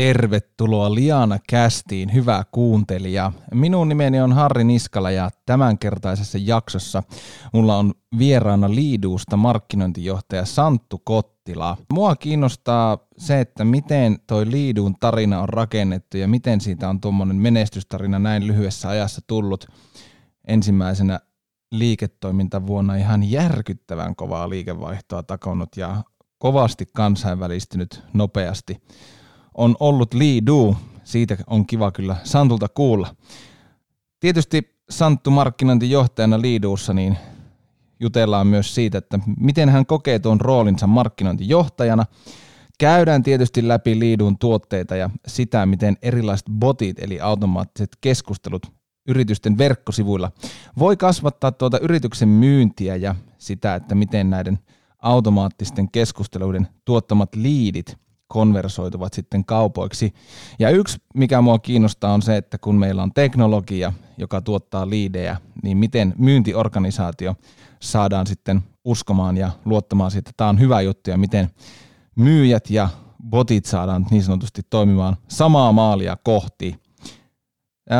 Tervetuloa Liana Kästiin, hyvä kuuntelija. Minun nimeni on Harri Niskala ja tämänkertaisessa jaksossa mulla on vieraana Liiduusta markkinointijohtaja Santtu Kottila. Mua kiinnostaa se, että miten toi Liiduun tarina on rakennettu ja miten siitä on tuommoinen menestystarina näin lyhyessä ajassa tullut ensimmäisenä liiketoimintavuonna ihan järkyttävän kovaa liikevaihtoa takonut ja kovasti kansainvälistynyt nopeasti on ollut Lee Du. Siitä on kiva kyllä Santulta kuulla. Tietysti Santtu markkinointijohtajana Liiduussa, niin jutellaan myös siitä, että miten hän kokee tuon roolinsa markkinointijohtajana. Käydään tietysti läpi Liidun tuotteita ja sitä, miten erilaiset botit eli automaattiset keskustelut yritysten verkkosivuilla voi kasvattaa tuota yrityksen myyntiä ja sitä, että miten näiden automaattisten keskusteluiden tuottamat liidit konversoituvat sitten kaupoiksi. Ja yksi, mikä mua kiinnostaa, on se, että kun meillä on teknologia, joka tuottaa liidejä, niin miten myyntiorganisaatio saadaan sitten uskomaan ja luottamaan siitä, että tämä on hyvä juttu ja miten myyjät ja botit saadaan niin sanotusti toimimaan samaa maalia kohti.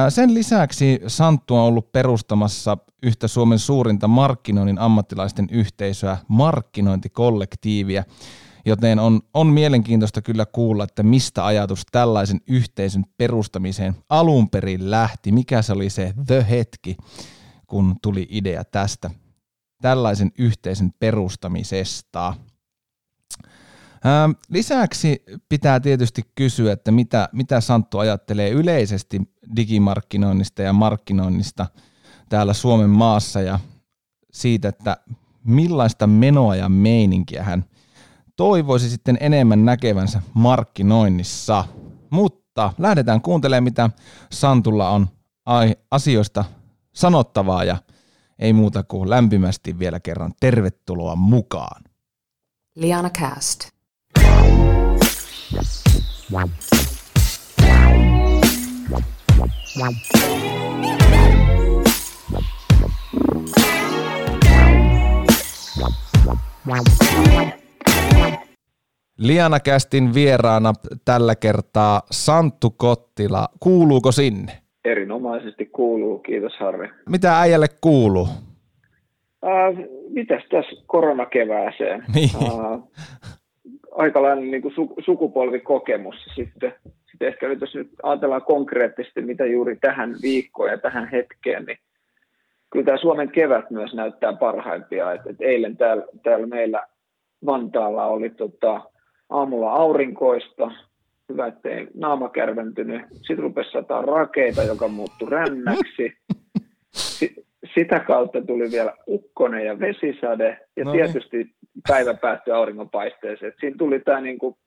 Sen lisäksi Santtu on ollut perustamassa yhtä Suomen suurinta markkinoinnin ammattilaisten yhteisöä, markkinointikollektiivia, joten on, on mielenkiintoista kyllä kuulla, että mistä ajatus tällaisen yhteisön perustamiseen alun perin lähti, mikä se oli se the hetki, kun tuli idea tästä tällaisen yhteisön perustamisesta. Lisäksi pitää tietysti kysyä, että mitä, mitä Santtu ajattelee yleisesti digimarkkinoinnista ja markkinoinnista täällä Suomen maassa ja siitä, että millaista menoa ja meininkiä hän toivoisi sitten enemmän näkevänsä markkinoinnissa. Mutta lähdetään kuuntelemaan, mitä Santulla on asioista sanottavaa ja ei muuta kuin lämpimästi vielä kerran tervetuloa mukaan. Liana Cast. Liana Kästin vieraana tällä kertaa Santtu Kottila. Kuuluuko sinne? Erinomaisesti kuuluu, kiitos Harri. Mitä äijälle kuuluu? Äh, mitäs tässä koronakevääseen? Niin. Äh, aikalainen niin kuin su, sukupolvikokemus sitten. Sitten ehkä nyt jos nyt ajatellaan konkreettisesti, mitä juuri tähän viikkoon ja tähän hetkeen, niin kyllä tämä Suomen kevät myös näyttää parhaimpia. Et, et eilen täällä, täällä meillä Vantaalla oli tota, aamulla aurinkoista, hyvä, ettei naama kärventynyt. Sitten rupesi sataa rakeita, joka muuttui rännäksi. sitä kautta tuli vielä ukkonen ja vesisade ja no niin. tietysti päivä päättyi auringonpaisteeseen. Siinä tuli tämä niinku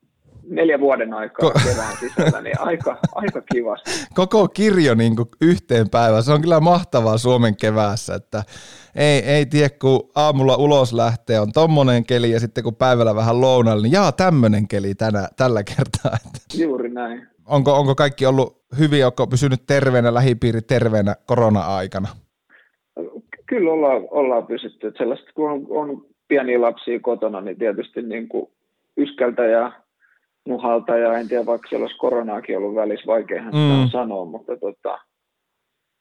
neljä vuoden aikaa Ko- kevään sisällä, niin aika, aika kivasti. Koko kirjo niin kuin yhteen päivään, se on kyllä mahtavaa Suomen keväässä, että ei, ei tiedä, kun aamulla ulos lähtee, on tommonen keli ja sitten kun päivällä vähän lounalle, niin jaa tämmöinen keli tänä, tällä kertaa. Juuri näin. Onko, onko kaikki ollut hyvin, onko pysynyt terveenä, lähipiiri terveenä korona-aikana? Kyllä ollaan, ollaan pysytty. Että sellaista, kun on, on pieniä lapsia kotona, niin tietysti niin kuin yskältä ja nuhalta ja en tiedä, vaikka siellä olisi koronaakin ollut välissä, vaikeahan mm. sanoa, mutta tota,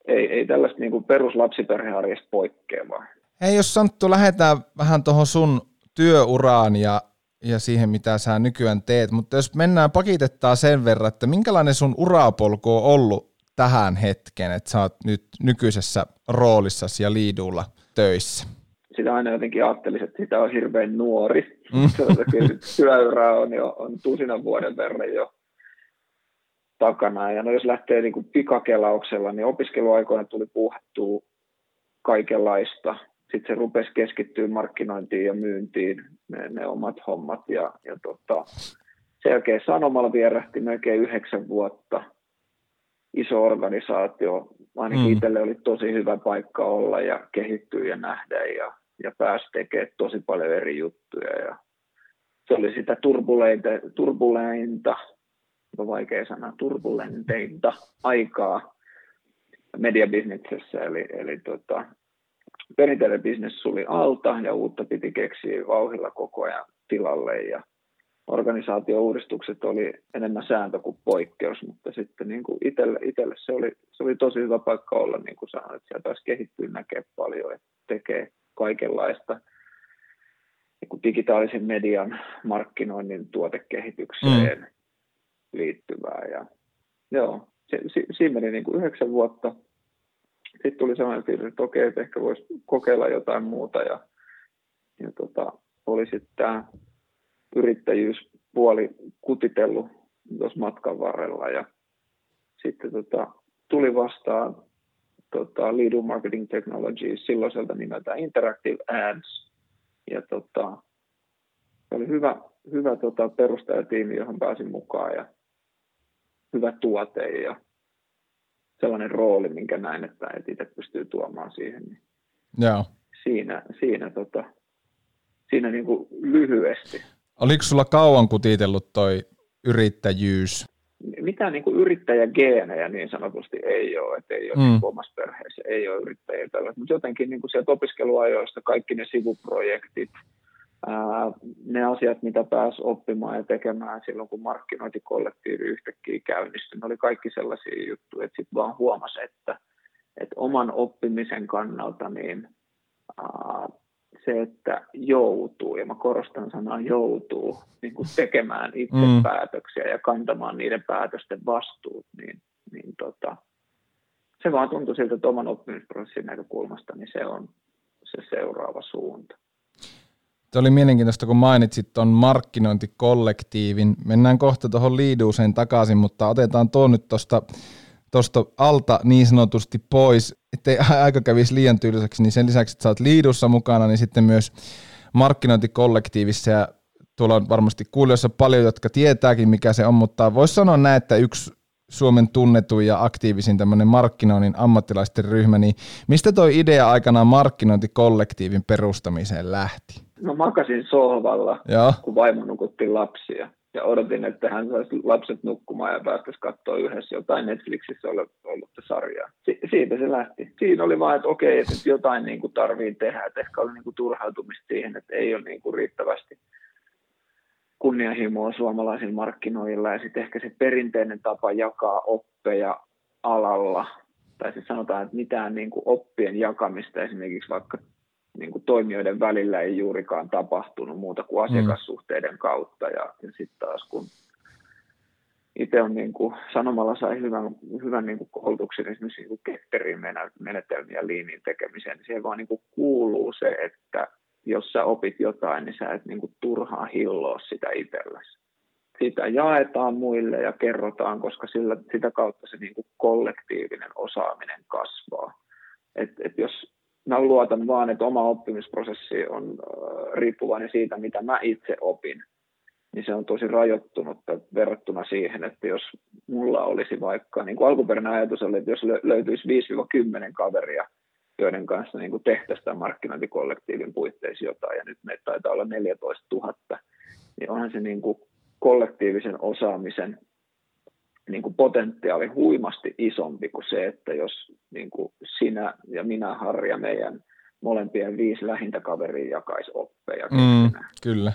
ei, ei tällaista niin kuin peruslapsiperhearjesta poikkeavaa. Hei, jos Santtu, lähdetään vähän tuohon sun työuraan ja, ja siihen, mitä sä nykyään teet, mutta jos mennään pakitettaa sen verran, että minkälainen sun urapolku on ollut tähän hetkeen, että sä oot nyt nykyisessä roolissasi ja liidulla töissä? Sitä aina jotenkin ajattelisin, että sitä on hirveän nuori. Mm. Työura on jo on tusinan vuoden verran jo takana. Ja no jos lähtee niin kuin pikakelauksella, niin opiskeluaikoina tuli puhuttua kaikenlaista. Sitten se rupesi keskittyä markkinointiin ja myyntiin, ne, ne omat hommat. Ja, ja tota, sen jälkeen Sanomalla vierähti melkein yhdeksän vuotta. Iso organisaatio. Ainakin mm. itselle oli tosi hyvä paikka olla ja kehittyä ja nähdä. Ja, ja pääsi tekemään tosi paljon eri juttuja. Ja se oli sitä turbuleinta, turbuleinta on vaikea sana, turbulenteinta aikaa mediabisneksessä, eli, eli tota, perinteinen bisnes suli alta ja uutta piti keksiä vauhilla koko ajan tilalle ja organisaatio-uudistukset oli enemmän sääntö kuin poikkeus, mutta sitten niin kuin itselle, itselle se, oli, se oli tosi hyvä paikka olla, niin kuin sanoin, että sieltä taas kehittyy, näkee paljon, että tekee kaikenlaista niin digitaalisen median markkinoinnin tuotekehitykseen mm. liittyvää. Ja, joo, si, si, siinä meni niin kuin yhdeksän vuotta. Sitten tuli sellainen fiilis, että okei, että ehkä voisi kokeilla jotain muuta ja, ja tota, oli sitten tämä yrittäjyyspuoli kutitellut tuossa matkan varrella ja sitten tota, tuli vastaan tota, Lido Marketing Technologies silloiselta nimeltä Interactive Ads ja tota, se oli hyvä, hyvä tota, perustajatiimi, johon pääsin mukaan ja hyvä tuote ja sellainen rooli, minkä näin, että et itse pystyy tuomaan siihen. Niin Joo. Siinä, siinä, tota, siinä niin kuin lyhyesti. Oliko sulla kauan kutitellut toi yrittäjyys? Mitään niin kuin yrittäjägeenejä niin sanotusti ei ole, että ei ole mm. niin omassa perheessä, ei ole yrittäjiä. Mutta jotenkin niin kuin sieltä opiskeluajoista kaikki ne sivuprojektit, ää, ne asiat, mitä pääsi oppimaan ja tekemään silloin, kun markkinointikollektiivi yhtäkkiä käynnistyi, ne oli kaikki sellaisia juttuja, että sitten vaan huomasi, että, että oman oppimisen kannalta niin ää, se, että joutuu, ja mä korostan sanaa joutuu, niin kuin tekemään itse mm. päätöksiä ja kantamaan niiden päätösten vastuut, niin, niin tota, se vaan tuntui siltä, että oman oppimisprosessin näkökulmasta, niin se on se seuraava suunta. Se oli mielenkiintoista, kun mainitsit tuon markkinointikollektiivin. Mennään kohta tuohon liiduuseen takaisin, mutta otetaan tuo nyt tuosta tuosta alta niin sanotusti pois, ettei aika kävisi liian tyyliseksi, niin sen lisäksi, että sä oot liidussa mukana, niin sitten myös markkinointikollektiivissa ja tuolla on varmasti kuulijoissa paljon, jotka tietääkin, mikä se on, mutta voisi sanoa näin, että yksi Suomen tunnetu ja aktiivisin tämmöinen markkinoinnin ammattilaisten ryhmä, niin mistä toi idea aikanaan markkinointikollektiivin perustamiseen lähti? No makasin sohvalla, Joo. kun vaimo nukutti lapsia ja odotin, että hän saisi lapset nukkumaan ja päästäisi katsoa yhdessä jotain Netflixissä ollutta sarjaa. Si- siitä se lähti. Siinä oli vaan, että okei, että nyt jotain niin kuin tarvii tehdä, että ehkä oli niin kuin turhautumista siihen, että ei ole niin kuin riittävästi kunnianhimoa suomalaisilla markkinoilla ja sitten ehkä se perinteinen tapa jakaa oppeja alalla, tai sitten sanotaan, että mitään niin kuin oppien jakamista esimerkiksi vaikka niin kuin toimijoiden välillä ei juurikaan tapahtunut muuta kuin mm. asiakassuhteiden kautta. Ja, ja sitten taas kun itse on niin kuin, sanomalla sai hyvän, hyvän niin kuin koulutuksen esimerkiksi niin kuin ketterin menetelmiä liinin tekemiseen, niin siihen vaan niin kuin kuuluu se, että jos sä opit jotain, niin sä et niin kuin turhaa hilloa sitä itsellesi. Sitä jaetaan muille ja kerrotaan, koska sillä, sitä kautta se niin kuin kollektiivinen osaaminen kasvaa. Et, et jos mä luotan vaan, että oma oppimisprosessi on äh, riippuvainen siitä, mitä mä itse opin, niin se on tosi rajoittunut verrattuna siihen, että jos mulla olisi vaikka, niin kuin alkuperäinen ajatus oli, että jos löytyisi 5-10 kaveria, joiden kanssa niin kuin tehtäisiin tämän markkinointikollektiivin puitteissa jotain, ja nyt meitä taitaa olla 14 000, niin onhan se niin kuin kollektiivisen osaamisen niin kuin potentiaali huimasti isompi kuin se, että jos niin kuin sinä ja minä, Harri ja meidän molempien viisi lähintä kaveria jakaisi oppeja mm, Kyllä.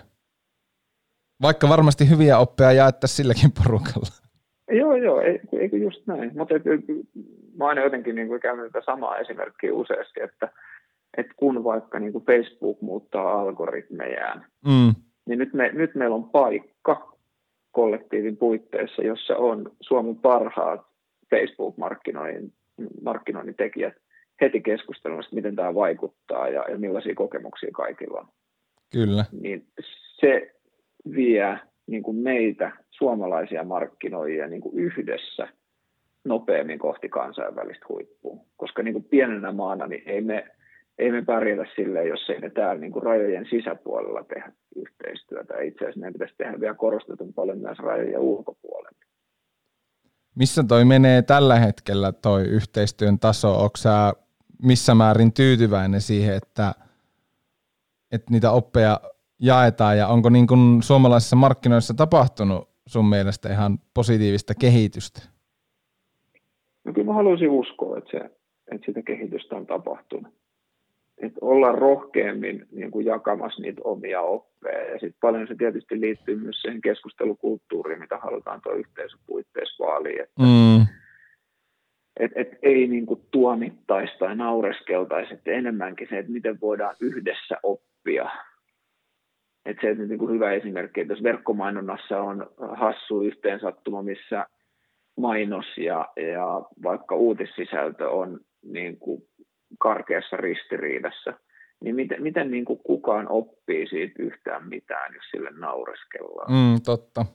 Vaikka varmasti hyviä oppeja jaettaisiin silläkin porukalla. Joo, joo, eikö just näin. Mutta mä aina jotenkin niin kuin käynyt tätä samaa esimerkkiä useasti, että, että kun vaikka niin kuin Facebook muuttaa algoritmejaan, mm. niin nyt, me, nyt meillä on paikka kollektiivin puitteissa, jossa on Suomen parhaat Facebook-markkinoinnin markkinoinnin tekijät heti keskustelemassa, miten tämä vaikuttaa ja, ja millaisia kokemuksia kaikilla on. Kyllä. Niin se vie niin kuin meitä, suomalaisia markkinoijia, niin kuin yhdessä nopeammin kohti kansainvälistä huippua. Koska niin kuin pienenä maana niin ei me ei me pärjätä silleen, jos ei me täällä niin kuin rajojen sisäpuolella tehdä yhteistyötä. Itse asiassa meidän pitäisi tehdä vielä korostetun paljon myös rajojen ulkopuolella. Missä toi menee tällä hetkellä toi yhteistyön taso? Onko sä missä määrin tyytyväinen siihen, että, että niitä oppeja jaetaan ja onko niin kuin suomalaisissa markkinoissa tapahtunut sun mielestä ihan positiivista kehitystä? No kyllä mä haluaisin uskoa, että, se, että sitä kehitystä on tapahtunut että olla rohkeammin niin kuin jakamassa niitä omia oppeja. Ja sitten paljon se tietysti liittyy myös siihen keskustelukulttuuriin, mitä halutaan tuo yhteisöpuitteissa vaalia. Että mm. et, et ei niin kuin tuomittaisi tai naureskeltaisi, että enemmänkin se, että miten voidaan yhdessä oppia. Et se, että niin kuin hyvä esimerkki, että jos verkkomainonnassa on hassu yhteensattuma, missä mainos ja, ja vaikka uutissisältö on niin kuin karkeassa ristiriidassa, niin miten, miten niin kuin kukaan oppii siitä yhtään mitään, jos sille naureskellaan. Mm, totta.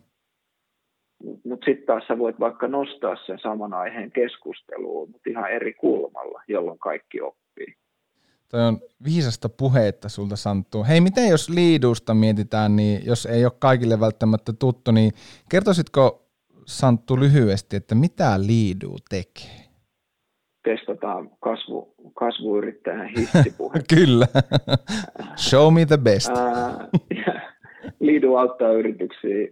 Mutta mut sitten taas sä voit vaikka nostaa sen saman aiheen keskusteluun, mutta ihan eri kulmalla, jolloin kaikki oppii. Toi on viisasta puhetta sulta Santtu. Hei, miten jos liidusta mietitään, niin jos ei ole kaikille välttämättä tuttu, niin kertoisitko Santtu lyhyesti, että mitä liidu tekee? Testataan kasvu, kasvuyrittäjän hissipuhe. Kyllä. Show me the best. Liidu auttaa yrityksiä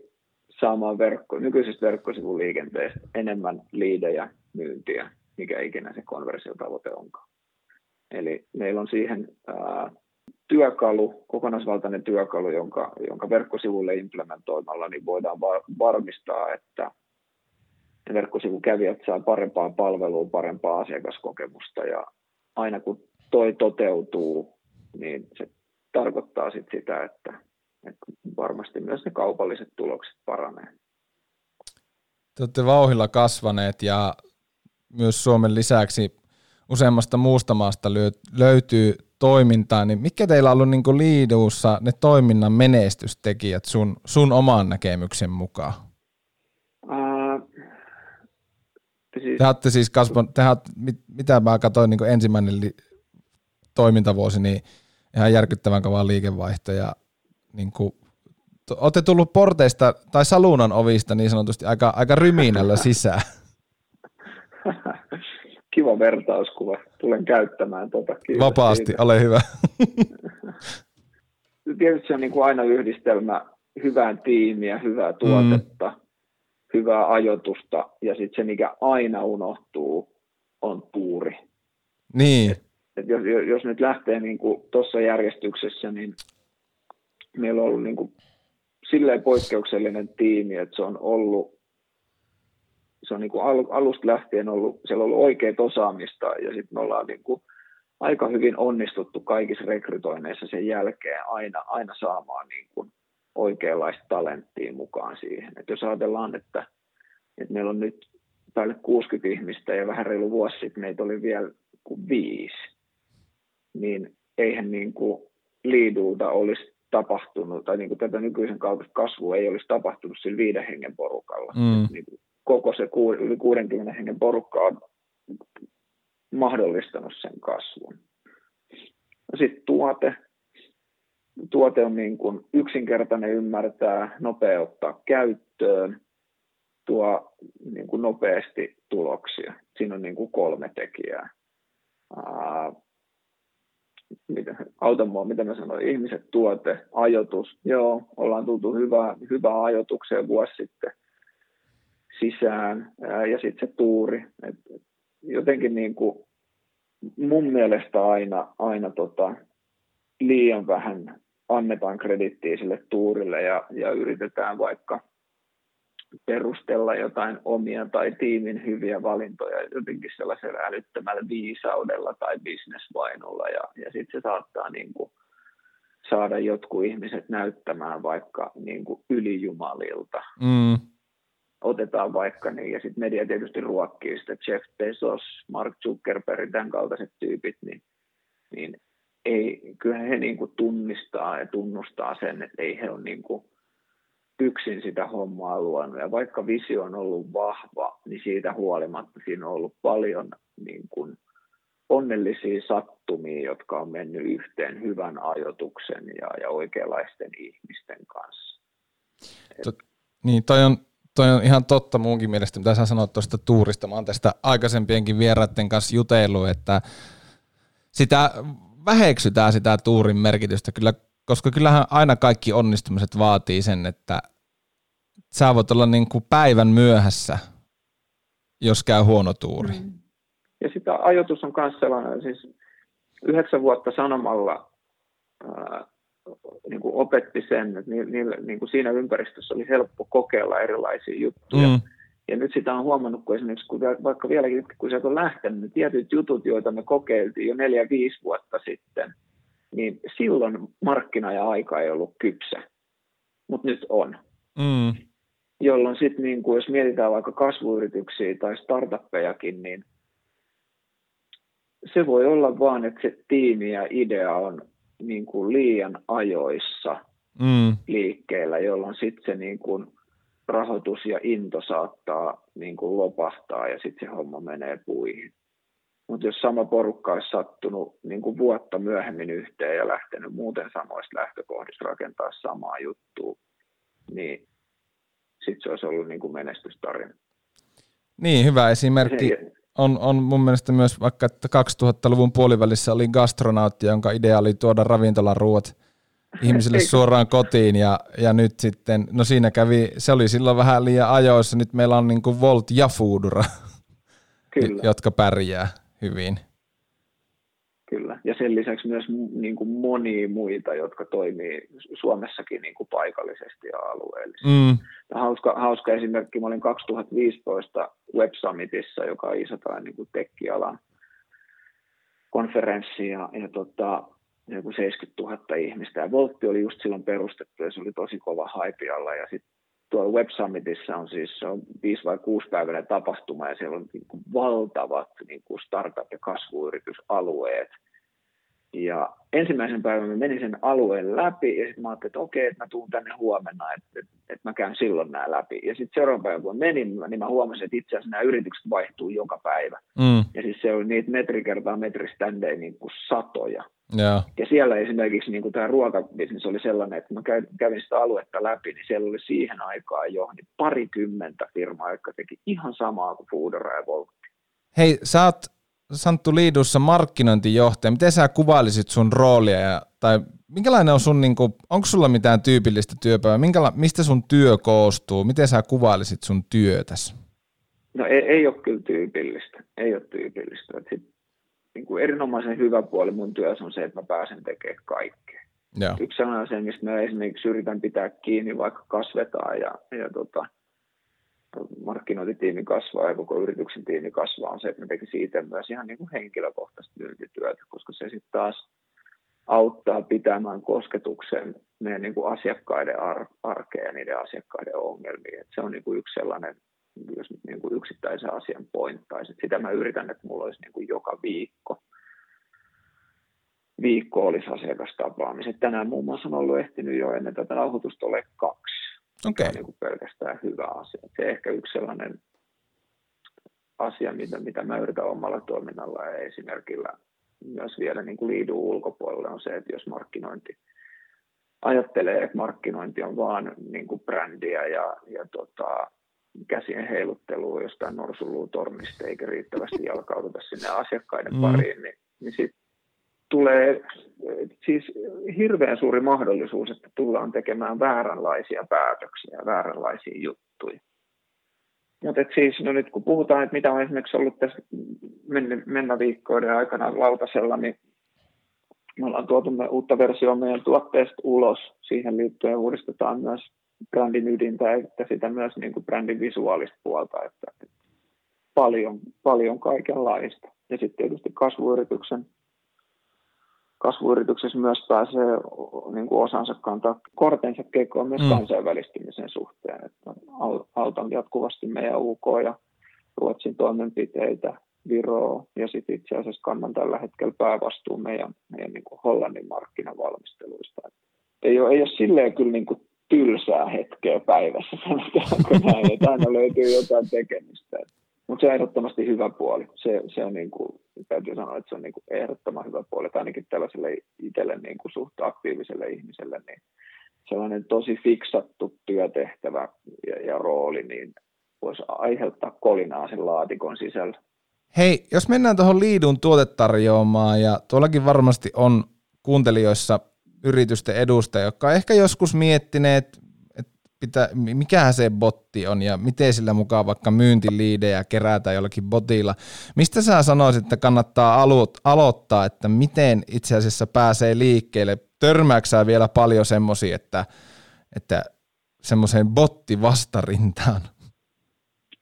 saamaan verkko, nykyisestä verkkosivuliikenteestä enemmän liidejä, myyntiä, mikä ikinä se konversiotavoite onkaan. Eli meillä on siihen ää, työkalu, kokonaisvaltainen työkalu, jonka, jonka verkkosivuille implementoimalla niin voidaan va- varmistaa, että ne verkkosivukävijät saa parempaa palvelua, parempaa asiakaskokemusta ja aina kun toi toteutuu, niin se tarkoittaa sit sitä, että, että varmasti myös ne kaupalliset tulokset paranee. Te olette vauhilla kasvaneet ja myös Suomen lisäksi useammasta muusta maasta löytyy toimintaa, niin mikä teillä on ollut niin liiduussa ne toiminnan menestystekijät sun, sun oman näkemyksen mukaan? Siis... Te olette siis kasvan, te mit, mitä mä katsoin niin ensimmäinen li, toimintavuosi, niin ihan järkyttävän kovaa liikevaihto ja niin kuin, olette tullut porteista tai saluunan ovista niin sanotusti aika, aika ryminällä sisään. Kiva vertauskuva. Tulen käyttämään tuota. Kiitos Vapaasti, siitä. ole hyvä. Tietysti se on niin kuin aina yhdistelmä hyvää tiimiä, hyvää tuotetta. Mm hyvää ajoitusta ja sitten se, mikä aina unohtuu, on tuuri. Niin. Et, et jos, jos nyt lähtee niin tuossa järjestyksessä, niin meillä on ollut niin kuin silleen poikkeuksellinen tiimi, että se on ollut se on niin kuin alusta lähtien ollut, siellä on ollut oikeat osaamista ja sitten me ollaan niin kuin aika hyvin onnistuttu kaikissa rekrytoinneissa sen jälkeen aina, aina saamaan niin kuin oikeanlaista talenttia mukaan siihen. Et jos ajatellaan, että, että meillä on nyt päälle 60 ihmistä ja vähän reilu vuosi sitten meitä oli vielä kuin viisi, niin eihän niin kuin liiduuta olisi tapahtunut, tai niin kuin tätä nykyisen kaltaista kasvua ei olisi tapahtunut sillä viiden hengen porukalla. Mm. Niin kuin koko se yli 60 hengen porukka on mahdollistanut sen kasvun. No sitten tuote, tuote on niin kuin yksinkertainen ymmärtää, nopea ottaa käyttöön, tuo niin kuin nopeasti tuloksia. Siinä on niin kuin kolme tekijää. Ää, mitä, auta mua, mitä mä sanoin, ihmiset, tuote, ajoitus. Joo, ollaan tultu hyvää, hyvää ajoitukseen vuosi sitten sisään ää, ja sitten se tuuri. Et, jotenkin niin kuin mun mielestä aina, aina tota, liian vähän annetaan kredittiä sille tuurille ja, ja yritetään vaikka perustella jotain omia tai tiimin hyviä valintoja jotenkin sellaisella älyttömällä viisaudella tai bisnesvainolla ja, ja sitten se saattaa niin kuin saada jotkut ihmiset näyttämään vaikka niin kuin ylijumalilta. Mm. Otetaan vaikka niin, ja sitten media tietysti ruokkii sitä Jeff Bezos, Mark Zuckerberg, tämän kaltaiset tyypit, niin, niin ei, kyllä he niin kuin tunnistaa ja tunnustaa sen, että ei he ole niin kuin yksin sitä hommaa luonut. Ja vaikka visio on ollut vahva, niin siitä huolimatta siinä on ollut paljon niin kuin onnellisia sattumia, jotka on mennyt yhteen hyvän ajotuksen ja, ja oikeanlaisten ihmisten kanssa. To, niin, toi on, toi on ihan totta muunkin mielestä, mitä sä sanoit tuosta tuurista. Mä oon tästä aikaisempienkin vieraiden kanssa jutellut, että sitä väheksytään sitä tuurin merkitystä kyllä, koska kyllähän aina kaikki onnistumiset vaatii sen, että sä voit olla niin kuin päivän myöhässä, jos käy huono tuuri. Mm. Ja sitä ajoitus on myös sellainen, siis yhdeksän vuotta sanomalla ää, niin kuin opetti sen, että ni, ni, niin kuin siinä ympäristössä oli helppo kokeilla erilaisia juttuja. Mm. Ja nyt sitä on huomannut, kun esimerkiksi kun vaikka vieläkin, kun sieltä on lähtenyt, niin tietyt jutut, joita me kokeiltiin jo neljä-viisi vuotta sitten, niin silloin markkina ja aika ei ollut kypsä, mutta nyt on. Mm. Jolloin sitten, niin jos mietitään vaikka kasvuyrityksiä tai startuppejakin, niin se voi olla vaan, että se tiimi ja idea on niin kuin liian ajoissa mm. liikkeellä, jolloin sitten se niin kuin rahoitus ja into saattaa niin kuin lopahtaa ja sitten se homma menee puihin. Mutta jos sama porukka olisi sattunut niin kuin vuotta myöhemmin yhteen ja lähtenyt muuten samoista lähtökohdista rakentaa samaa juttua, niin sitten se olisi ollut niin kuin menestystarina. Niin, hyvä esimerkki. Se, on, on mun mielestä myös vaikka, että 2000-luvun puolivälissä oli gastronautti, jonka idea oli tuoda ravintolaruot ihmisille suoraan kotiin ja, ja nyt sitten, no siinä kävi, se oli silloin vähän liian ajoissa, nyt meillä on niin kuin Volt ja Foodura, Kyllä. jotka pärjää hyvin. Kyllä, ja sen lisäksi myös niin kuin monia muita, jotka toimii Suomessakin niin kuin paikallisesti ja alueellisesti. Mm. hauska, hauska esimerkki, mä olin 2015 Web Summitissa, joka on iso tai niin tekkialan konferenssi, ja, ja tota, joku 70 000 ihmistä. Ja Voltti oli just silloin perustettu, ja se oli tosi kova haipialla, ja sitten tuolla Web Summitissa on siis se on viisi vai kuusi päiväinen tapahtuma ja siellä on niin kuin valtavat niin kuin startup- ja kasvuyritysalueet. Ja ensimmäisen päivän mä menin sen alueen läpi ja sitten mä ajattelin, että okei, että mä tuun tänne huomenna, että, että, että mä käyn silloin nämä läpi. Ja sitten seuraavan päivän kun menin, niin mä huomasin, että itse asiassa nämä yritykset vaihtuu joka päivä. Mm. Ja siis se oli niitä metri kertaa metriständejä niin kuin satoja. Yeah. Ja siellä esimerkiksi niin tämä ruokabisnes oli sellainen, että mä kävin sitä aluetta läpi, niin siellä oli siihen aikaan jo niin parikymmentä firmaa, jotka teki ihan samaa kuin Foodora ja Voltti. Hei, sä oot Santtu Liidussa markkinointijohtaja. Miten sä kuvailisit sun roolia ja, tai minkälainen on sun, niin kuin, onko sulla mitään tyypillistä työpäivää? Minkäla, mistä sun työ koostuu? Miten sä kuvailisit sun työtäsi? No ei, ei ole kyllä tyypillistä. Ei ole tyypillistä. Sit niin kuin erinomaisen hyvä puoli mun työssä on se, että mä pääsen tekemään kaikkea. Ja. Yksi sellainen asia, mistä mä esimerkiksi yritän pitää kiinni, vaikka kasvetaan ja, ja tota, markkinointitiimi kasvaa ja koko yrityksen tiimi kasvaa, on se, että me tekisi itse myös ihan niin kuin henkilökohtaista myyntityötä, koska se sitten taas auttaa pitämään kosketuksen meidän niin kuin asiakkaiden ar- arkeen ja niiden asiakkaiden ongelmiin. Et se on niin kuin yksi sellainen jos nyt niin kuin yksittäisen asian pointtaisi. Sitä mä yritän, että mulla olisi niin kuin joka viikko, viikko olisi asiakastapaamiset. Tänään muun muassa on ollut ehtinyt jo ennen tätä nauhoitusta ole kaksi. Okay. Se on niin kuin pelkästään hyvä asia. Se ehkä yksi sellainen asia, mitä, mitä mä yritän omalla toiminnalla ja esimerkillä myös vielä niin kuin liidun ulkopuolelle on se, että jos markkinointi ajattelee, että markkinointi on vaan niin kuin brändiä ja, ja tota, käsien heiluttelua jostain norsuluutornista eikä riittävästi jalkauduta sinne asiakkaiden mm. pariin, niin, niin sitten tulee siis hirveän suuri mahdollisuus, että tullaan tekemään vääränlaisia päätöksiä ja vääränlaisia juttuja. Mutta siis, no nyt kun puhutaan, että mitä on esimerkiksi ollut tässä mennä viikkoiden aikana lautasella, niin me ollaan tuotu me uutta versioa meidän tuotteesta ulos. Siihen liittyen uudistetaan myös brändin ydintä, että sitä myös niin kuin brändin visuaalista puolta, että, että paljon, paljon kaikenlaista. Ja sitten tietysti kasvuyrityksen, kasvuyrityksessä myös pääsee niin kuin osansa kantaa kortensa kekoon myös mm. kansainvälistymisen suhteen. Että autan jatkuvasti meidän UK ja Ruotsin toimenpiteitä, Viroa ja sitten itse asiassa kannan tällä hetkellä päävastuun meidän, meidän niin kuin Hollannin markkinavalmisteluista. ei ole, ei ole silleen kyllä niin kuin tylsää hetkeä päivässä, sanotaanko näin, että aina löytyy jotain tekemistä. Mutta se on ehdottomasti hyvä puoli. Se, se on niin kuin, täytyy sanoa, että se on niin kuin ehdottoman hyvä puoli, että ainakin tällaiselle itselle niin kuin suht aktiiviselle ihmiselle, niin sellainen tosi fiksattu työtehtävä ja, ja rooli, niin voisi aiheuttaa kolinaa sen laatikon sisällä. Hei, jos mennään tuohon Liidun tuotetarjoamaan, ja tuollakin varmasti on kuuntelijoissa yritysten edustajia, jotka on ehkä joskus miettineet, että pitä, mikähän se botti on ja miten sillä mukaan vaikka myyntiliidejä kerätään jollakin botilla. Mistä sä sanoisit, että kannattaa alo- aloittaa, että miten itse asiassa pääsee liikkeelle? Törmääksää vielä paljon semmoisia, että, että semmoiseen botti vastarintaan?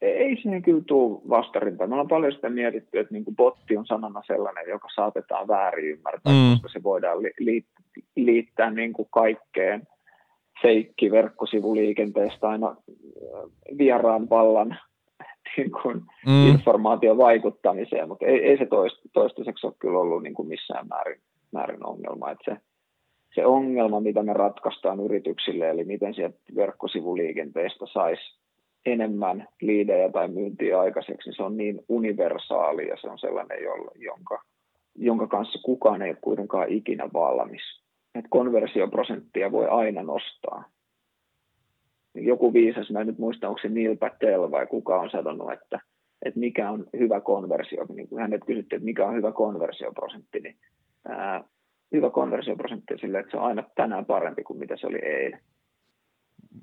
Ei siihen kyllä tule vastarintaan. Me ollaan paljon sitä mietitty, että niin botti on sanana sellainen, joka saatetaan väärin ymmärtää, mm. koska se voidaan li- liittää niin kuin kaikkeen – feikki verkkosivuliikenteestä aina äh, vieraan vallan niin kuin mm. informaation vaikuttamiseen, mutta ei, ei se toistaiseksi ole kyllä ollut niin kuin missään määrin, määrin ongelma. Että se, se ongelma, mitä me ratkaistaan yrityksille, eli miten sieltä verkkosivuliikenteestä saisi enemmän liidejä tai myyntiä aikaiseksi, niin se on niin universaali ja se on sellainen, jonka, jonka kanssa kukaan ei ole kuitenkaan ikinä valmis että konversioprosenttia voi aina nostaa. Joku viisas, mä en nyt muista, onko se Neil Patel vai kuka on sanonut, että, että mikä on hyvä konversio. Niin kun hänet kysyttiin, että mikä on hyvä konversioprosentti, niin ää, hyvä konversioprosentti on sille, että se on aina tänään parempi kuin mitä se oli eilen.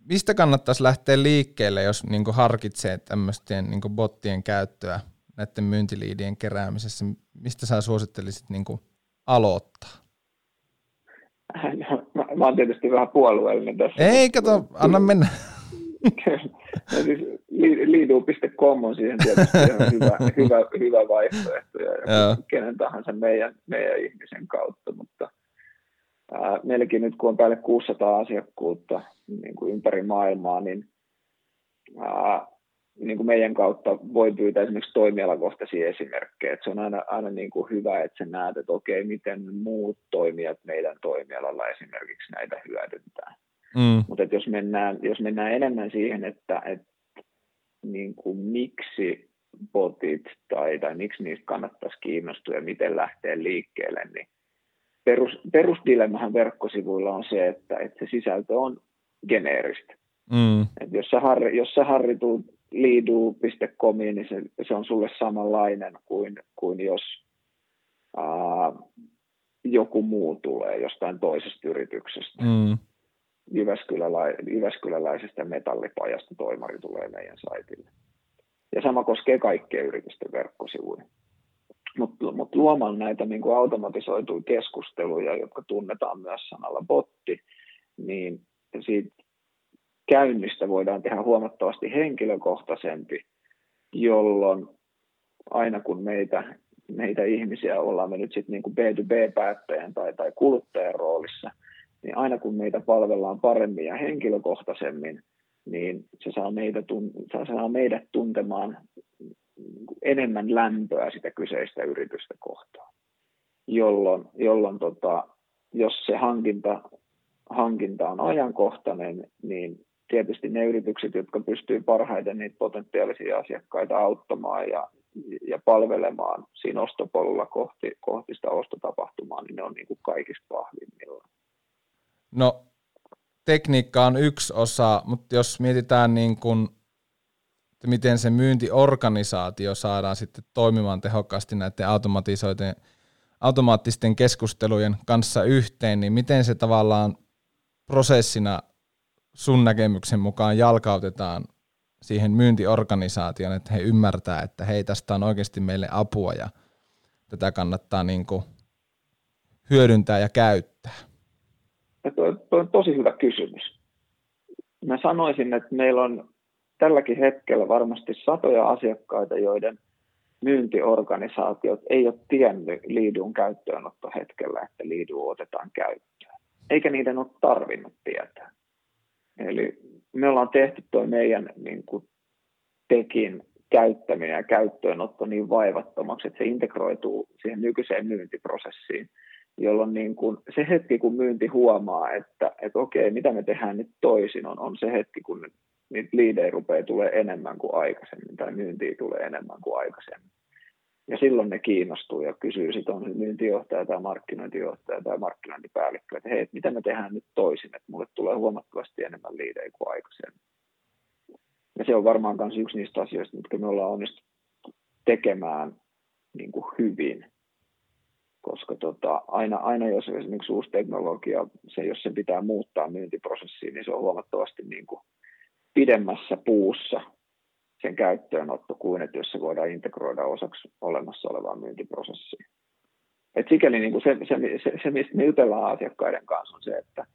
Mistä kannattaisi lähteä liikkeelle, jos niin harkitsee tämmöisten niin bottien käyttöä näiden myyntiliidien keräämisessä? Mistä sä suosittelisit niin aloittaa? Mä, mä oon tietysti vähän puolueellinen tässä. Ei, kato, anna mennä. siis liidu.com on siihen tietysti ihan hyvä, hyvä, hyvä vaihtoehto ja kenen tahansa meidän, meidän ihmisen kautta, mutta ää, meilläkin nyt kun on päälle 600 asiakkuutta niin kuin ympäri maailmaa, niin ää, niin kuin meidän kautta voi pyytää esimerkiksi toimialakohtaisia esimerkkejä. Että se on aina, aina niin kuin hyvä, että sä näet, että okei, miten muut toimijat meidän toimialalla esimerkiksi näitä hyödyntää. Mm. Mutta jos mennään, jos mennään enemmän siihen, että, että niin kuin miksi botit tai, tai miksi niistä kannattaisi kiinnostua ja miten lähtee liikkeelle, niin perus, perusdilemmahan verkkosivuilla on se, että, että se sisältö on geneeristä. Mm. Et jos sä, Harri, jos sä Harri tuut liidu.comiin, niin se, se on sulle samanlainen kuin, kuin jos ää, joku muu tulee jostain toisesta yrityksestä. Mm. Jyväskylälä, Jyväskyläläisestä metallipajasta toimari tulee meidän saitille. Ja sama koskee kaikkia yritysten verkkosivuja. Mutta mut luomalla näitä niin kuin automatisoituja keskusteluja, jotka tunnetaan myös sanalla botti, niin siitä käynnistä voidaan tehdä huomattavasti henkilökohtaisempi, jolloin aina kun meitä, meitä ihmisiä ollaan me nyt sitten niin kuin B2B-päättäjän tai, tai kuluttajan roolissa, niin aina kun meitä palvellaan paremmin ja henkilökohtaisemmin, niin se saa, meitä, se saa meidät tuntemaan enemmän lämpöä sitä kyseistä yritystä kohtaan, jolloin, jolloin tota, jos se hankinta, hankinta on ajankohtainen, niin tietysti ne yritykset, jotka pystyy parhaiten niitä potentiaalisia asiakkaita auttamaan ja, ja palvelemaan siinä ostopolulla kohti, kohti sitä ostotapahtumaa, niin ne on niin kuin kaikista vahvimmillaan. No, tekniikka on yksi osa, mutta jos mietitään niin kuin, että miten se myyntiorganisaatio saadaan sitten toimimaan tehokkaasti näiden automatisoiden, automaattisten keskustelujen kanssa yhteen, niin miten se tavallaan prosessina sun näkemyksen mukaan jalkautetaan siihen myyntiorganisaation, että he ymmärtää, että hei, tästä on oikeasti meille apua ja tätä kannattaa niin kuin hyödyntää ja käyttää? Tuo, on tosi hyvä kysymys. Mä sanoisin, että meillä on tälläkin hetkellä varmasti satoja asiakkaita, joiden myyntiorganisaatiot ei ole tiennyt liidun käyttöönottohetkellä, että liidu otetaan käyttöön. Eikä niiden ole tarvinnut tietää. Eli me ollaan tehty tuo meidän niin kuin tekin käyttäminen ja käyttöönotto niin vaivattomaksi, että se integroituu siihen nykyiseen myyntiprosessiin, jolloin niin kuin se hetki, kun myynti huomaa, että, että okei, mitä me tehdään nyt toisin, on, on se hetki, kun niitä liidejä rupeaa tulee enemmän kuin aikaisemmin tai myyntiä tulee enemmän kuin aikaisemmin. Ja silloin ne kiinnostuu ja kysyy sitten on myyntijohtaja tai markkinointijohtaja tai markkinointipäällikkö, että hei, mitä me tehdään nyt toisin, että mulle tulee huomattavasti enemmän liidejä kuin aikaisemmin. Ja se on varmaan myös yksi niistä asioista, mitkä me ollaan onnistuttu tekemään niin kuin hyvin. Koska tota, aina, aina jos esimerkiksi uusi teknologia, se, jos se pitää muuttaa myyntiprosessiin, niin se on huomattavasti niin kuin pidemmässä puussa sen käyttöönotto kuin, että jos se voidaan integroida osaksi olemassa olevaa myyntiprosessia. Et sikäli niin kuin se, se, se, se, mistä me jutellaan asiakkaiden kanssa, on se, että,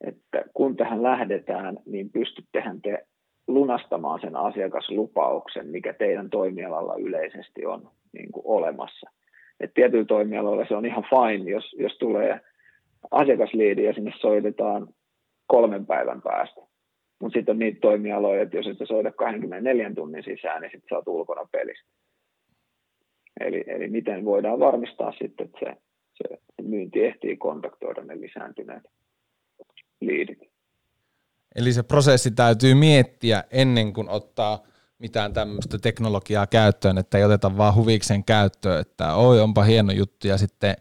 että kun tähän lähdetään, niin pystyttehän te lunastamaan sen asiakaslupauksen, mikä teidän toimialalla yleisesti on niin kuin olemassa. Et tietyillä toimialoilla se on ihan fine, jos, jos tulee asiakasliidi ja sinne soitetaan kolmen päivän päästä. Mutta sitten on niitä toimialoja, että jos et soida 24 tunnin sisään, niin sitten sä oot ulkona pelistä. Eli, eli miten voidaan varmistaa sitten, että se, se myynti ehtii kontaktoida ne lisääntyneet liidit. Eli se prosessi täytyy miettiä ennen kuin ottaa mitään tämmöistä teknologiaa käyttöön, että ei oteta vaan huvikseen käyttöön, että oi onpa hieno juttu ja sitten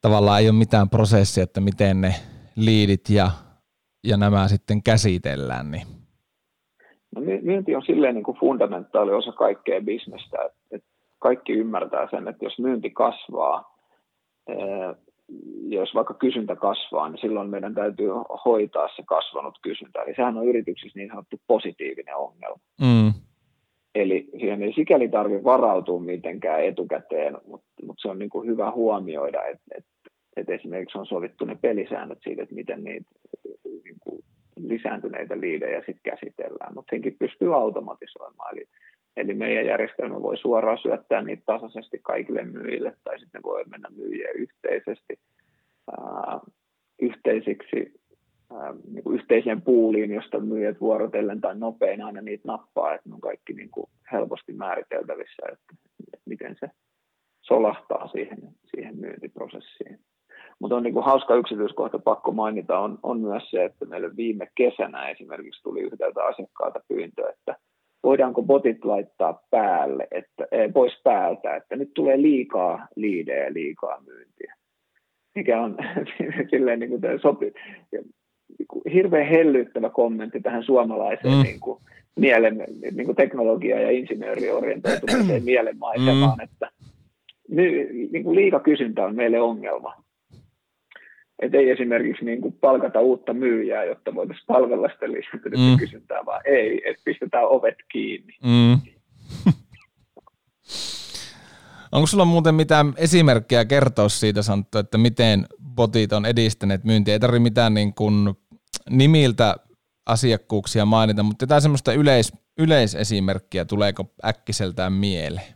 tavallaan ei ole mitään prosessia, että miten ne liidit ja, ja nämä sitten käsitellään. Niin. No, myynti on silleen niin kuin fundamentaali osa kaikkea bisnestä, että kaikki ymmärtää sen, että jos myynti kasvaa, jos vaikka kysyntä kasvaa, niin silloin meidän täytyy hoitaa se kasvanut kysyntä. Eli sehän on yrityksissä niin sanottu positiivinen ongelma. Mm. Eli siihen ei sikäli tarvitse varautua mitenkään etukäteen, mutta, mutta se on niin kuin hyvä huomioida, että, että, että esimerkiksi on sovittu ne pelisäännöt siitä, että miten niitä niin kuin lisääntyneitä liidejä sitten käsitellään, mutta senkin pystyy automatisoimaan. Eli, eli meidän järjestelmä voi suoraan syöttää niitä tasaisesti kaikille myyjille, tai sitten voi mennä myyjien yhteisesti ää, yhteisiksi niin kuin yhteiseen puuliin, josta myyjät vuorotellen tai nopein aina niitä nappaa, että ne on kaikki niin kuin helposti määriteltävissä, että miten se solahtaa siihen, siihen myyntiprosessiin. Mutta on niin kuin hauska yksityiskohta pakko mainita on, on myös se, että meille viime kesänä esimerkiksi tuli yhdeltä asiakkaalta pyyntö, että voidaanko botit laittaa päälle, että, eh, pois päältä, että nyt tulee liikaa liidejä ja liikaa myyntiä. Mikä on silleen niin kuin sopi, niin kuin hirveän hellyttävä kommentti tähän suomalaiseen mm. niin kuin, mielen, niin kuin teknologia- ja insinööriorientoitumiseen mielenmaisemaan, mm. että niin kuin liikakysyntä on meille ongelma. Että ei esimerkiksi niin kuin palkata uutta myyjää, jotta voitaisiin palvella sitä lisääntynyttä mm. kysyntää, vaan ei, että pistetään ovet kiinni. Mm. Onko sulla muuten mitään esimerkkejä kertoa siitä, Santtu, että miten botit on edistäneet myyntiä? Ei tarvitse mitään niin kuin nimiltä asiakkuuksia mainita, mutta jotain semmoista yleis, yleisesimerkkiä tuleeko äkkiseltään mieleen?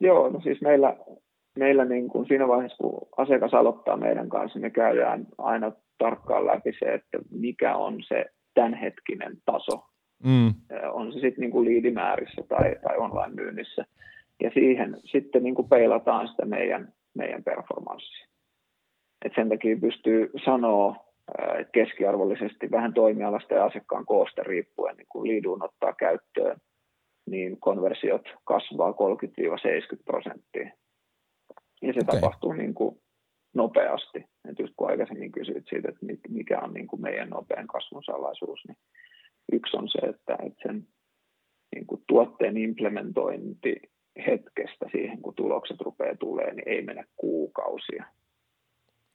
Joo, no siis meillä meillä niin kuin siinä vaiheessa, kun asiakas aloittaa meidän kanssa, me käydään aina tarkkaan läpi se, että mikä on se tämänhetkinen taso. Mm. On se sitten niin kuin liidimäärissä tai, tai online-myynnissä. Ja siihen sitten niin kuin peilataan sitä meidän, meidän performanssia. Et sen takia pystyy sanoa keskiarvollisesti vähän toimialasta ja asiakkaan koosta riippuen, niin kun liiduun ottaa käyttöön, niin konversiot kasvaa 30-70 prosenttia ja se okay. tapahtuu niin kuin nopeasti. Et just kun aikaisemmin kysyit siitä, että mikä on niin kuin meidän nopean kasvun salaisuus, niin yksi on se, että, että sen niin kuin tuotteen implementointi hetkestä siihen, kun tulokset rupeaa tulee, niin ei mene kuukausia.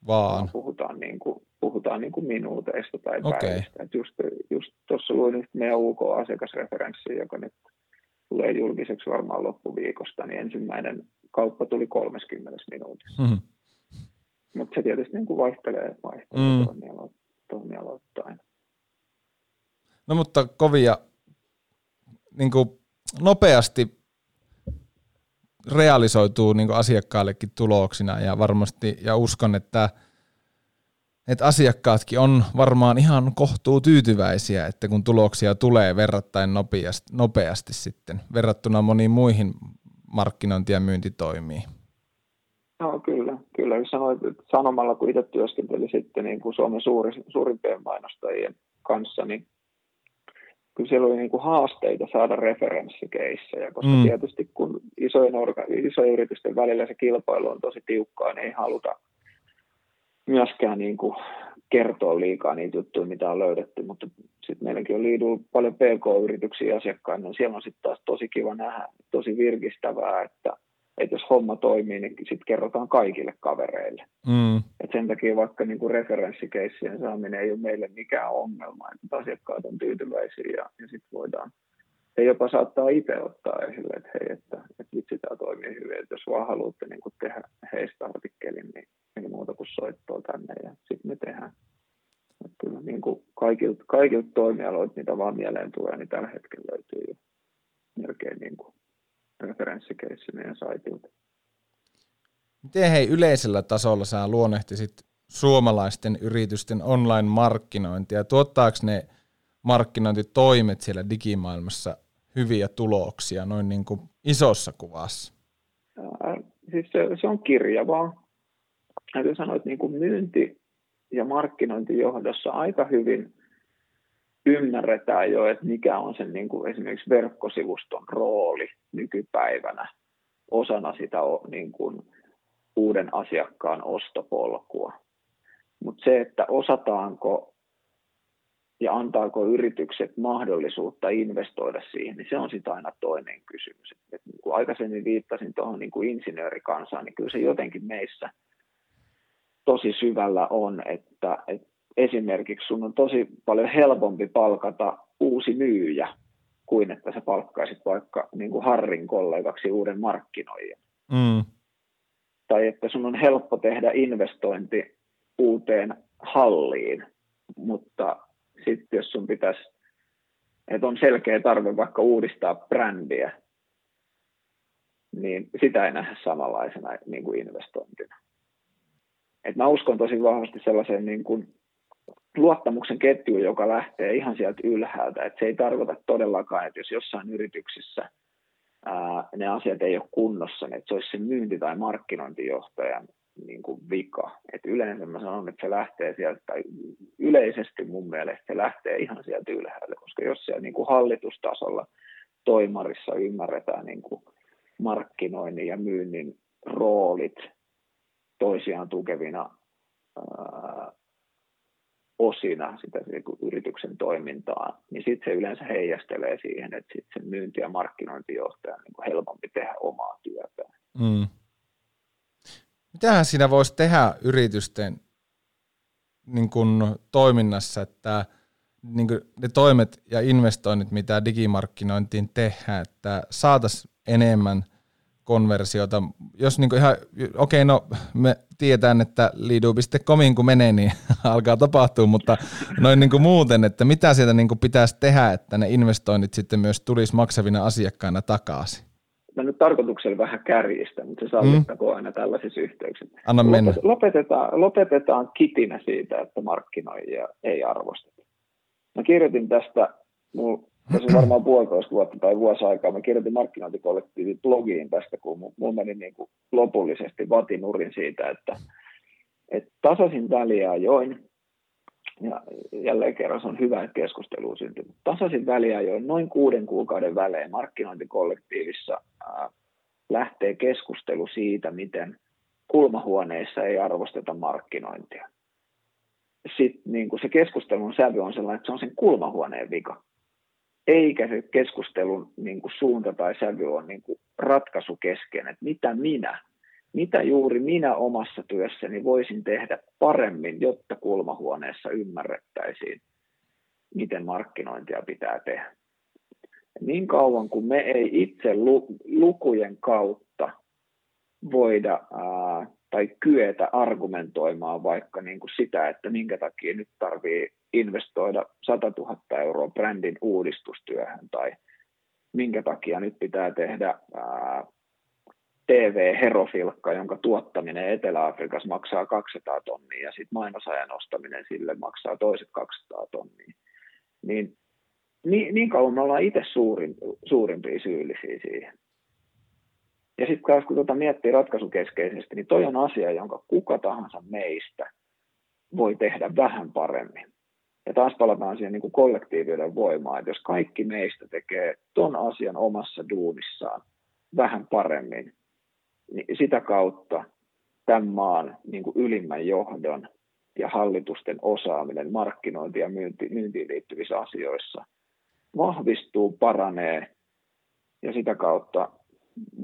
Vaan. Puhutaan, niin kuin, puhutaan niin kuin minuuteista tai okay. päivistä. Et just, just tuossa luin nyt meidän UK-asiakasreferenssi, joka nyt tulee julkiseksi varmaan loppuviikosta, niin ensimmäinen kauppa tuli 30 minuutissa. Mm-hmm. Mutta se tietysti niin kuin vaihtelee, vaihtelee mm. toimialoittain. No mutta kovia, niin kuin nopeasti realisoituu niin kuin asiakkaillekin tuloksina ja varmasti, ja uskon, että, että asiakkaatkin on varmaan ihan kohtuu tyytyväisiä, että kun tuloksia tulee verrattain nopeasti, nopeasti sitten, verrattuna moniin muihin markkinointi ja myynti toimii? No kyllä, kyllä. Jos sanoit, että sanomalla kun itse työskenteli sitten niin kuin Suomen suuri, suurimpien mainostajien kanssa, niin kyllä siellä oli niin kuin haasteita saada referenssikeissejä, koska mm. tietysti kun isojen, orga- isojen yritysten välillä se kilpailu on tosi tiukkaa, niin ei haluta myöskään niin kuin kertoa liikaa niitä juttuja, mitä on löydetty, mutta sitten meilläkin on liidu paljon PK-yrityksiä asiakkaina, niin siellä on sitten taas tosi kiva nähdä, tosi virkistävää, että että jos homma toimii, niin sitten kerrotaan kaikille kavereille. Mm. Et sen takia vaikka niin kuin referenssikeissien saaminen ei ole meille mikään ongelma, että asiakkaat on tyytyväisiä ja, ja sitten voidaan se jopa saattaa itse ottaa esille, että hei, että, että vitsi tämä toimii hyvin, että jos vaan haluatte niin kuin tehdä heistä artikkelin, niin ei muuta kuin soittoa tänne ja sitten me tehdään. Että kyllä niin kuin kaikilta, kaikilta toimialoilta, mitä vaan mieleen tulee, niin tällä hetkellä löytyy jo melkein niin kuin referenssikeissi meidän saitilta. Miten hei yleisellä tasolla sä luonnehtisit suomalaisten yritysten online-markkinointia? Tuottaako ne markkinointitoimet siellä digimaailmassa hyviä tuloksia noin niin kuin isossa kuvassa? Ää, siis se, se on kirjavaa. Täytyy sanoa, että niin kuin myynti- ja markkinointijohdossa aika hyvin ymmärretään jo, että mikä on sen niin kuin esimerkiksi verkkosivuston rooli nykypäivänä osana sitä niin kuin uuden asiakkaan ostopolkua. Mutta se, että osataanko ja antaako yritykset mahdollisuutta investoida siihen, niin se on sitten aina toinen kysymys. Et niin kuin aikaisemmin viittasin tuohon niin kuin insinöörikansaan, niin kyllä se jotenkin meissä tosi syvällä on, että, että esimerkiksi sun on tosi paljon helpompi palkata uusi myyjä kuin että sä palkkaisit vaikka niin kuin Harrin kollegaksi uuden markkinoijan. Mm. Tai että sun on helppo tehdä investointi uuteen halliin, mutta sitten jos sun pitäisi, että on selkeä tarve vaikka uudistaa brändiä, niin sitä ei nähdä samanlaisena niin kuin investointina. Et mä uskon tosi vahvasti sellaiseen niin kuin luottamuksen ketjuun, joka lähtee ihan sieltä ylhäältä. Et se ei tarkoita todellakaan, että jos jossain yrityksessä ää, ne asiat ei ole kunnossa, niin että se olisi se myynti- tai markkinointijohtajan niin kuin vika. Et yleensä mä sanon, että se lähtee sieltä, tai yleisesti mun mielestä se lähtee ihan sieltä ylhäältä, koska jos siellä niin kuin hallitustasolla toimarissa ymmärretään niin kuin markkinoinnin ja myynnin roolit toisiaan tukevina osina sitä niin kuin yrityksen toimintaa, niin sitten se yleensä heijastelee siihen, että sitten sen myynti- ja markkinointijohtajan on niin kuin helpompi tehdä omaa työtään. Mm. Mitähän siinä voisi tehdä yritysten niin kuin, toiminnassa, että niin kuin, ne toimet ja investoinnit, mitä digimarkkinointiin tehdään, että saataisiin enemmän konversiota. Jos niin ihan, okei, okay, no me tiedetään, että liidu.comiin kun menee, niin alkaa tapahtua, mutta noin niin muuten, että mitä sieltä niin pitäisi tehdä, että ne investoinnit sitten myös tulisi maksavina asiakkaina takaisin? mä nyt tarkoituksella vähän kärjistä, mutta se sallittakoon mm. aina tällaisissa yhteyksissä. Anna mennä. Lopetetaan, lopetetaan kitinä siitä, että markkinoijia ei arvosteta. Mä kirjoitin tästä, tässä on varmaan puolitoista vuotta tai vuosi aikaa, mä kirjoitin markkinointikollektiivin blogiin tästä, kun mulla meni niin kuin lopullisesti vatinurin siitä, että, että tasaisin väliajoin ja jälleen kerran se on hyvä, että keskustelu syntyy. Tasaisin väliajoin noin kuuden kuukauden välein markkinointikollektiivissa ää, lähtee keskustelu siitä, miten kulmahuoneissa ei arvosteta markkinointia. Sitten niin kuin se keskustelun sävy on sellainen, että se on sen kulmahuoneen vika. Eikä se keskustelun niin kuin suunta tai sävy on niin kuin ratkaisu kesken, että mitä minä mitä juuri minä omassa työssäni voisin tehdä paremmin, jotta kulmahuoneessa ymmärrettäisiin, miten markkinointia pitää tehdä. Niin kauan kuin me ei itse lukujen kautta voida ää, tai kyetä argumentoimaan vaikka niin kuin sitä, että minkä takia nyt tarvii investoida 100 000 euroa brändin uudistustyöhön tai minkä takia nyt pitää tehdä TV-herofilkka, jonka tuottaminen Etelä-Afrikassa maksaa 200 tonnia ja sitten mainosajan ostaminen sille maksaa toiset 200 tonnia. Niin, niin, niin kauan me ollaan itse suurin, suurimpia syyllisiä siihen. Ja sitten kun tuota miettii ratkaisukeskeisesti, niin toi on asia, jonka kuka tahansa meistä voi tehdä vähän paremmin. Ja taas palataan siihen niin kuin kollektiivinen voimaan, että jos kaikki meistä tekee ton asian omassa duunissaan vähän paremmin, niin sitä kautta tämän maan niin kuin ylimmän johdon ja hallitusten osaaminen markkinointi- ja myynti, myyntiin liittyvissä asioissa vahvistuu, paranee ja sitä kautta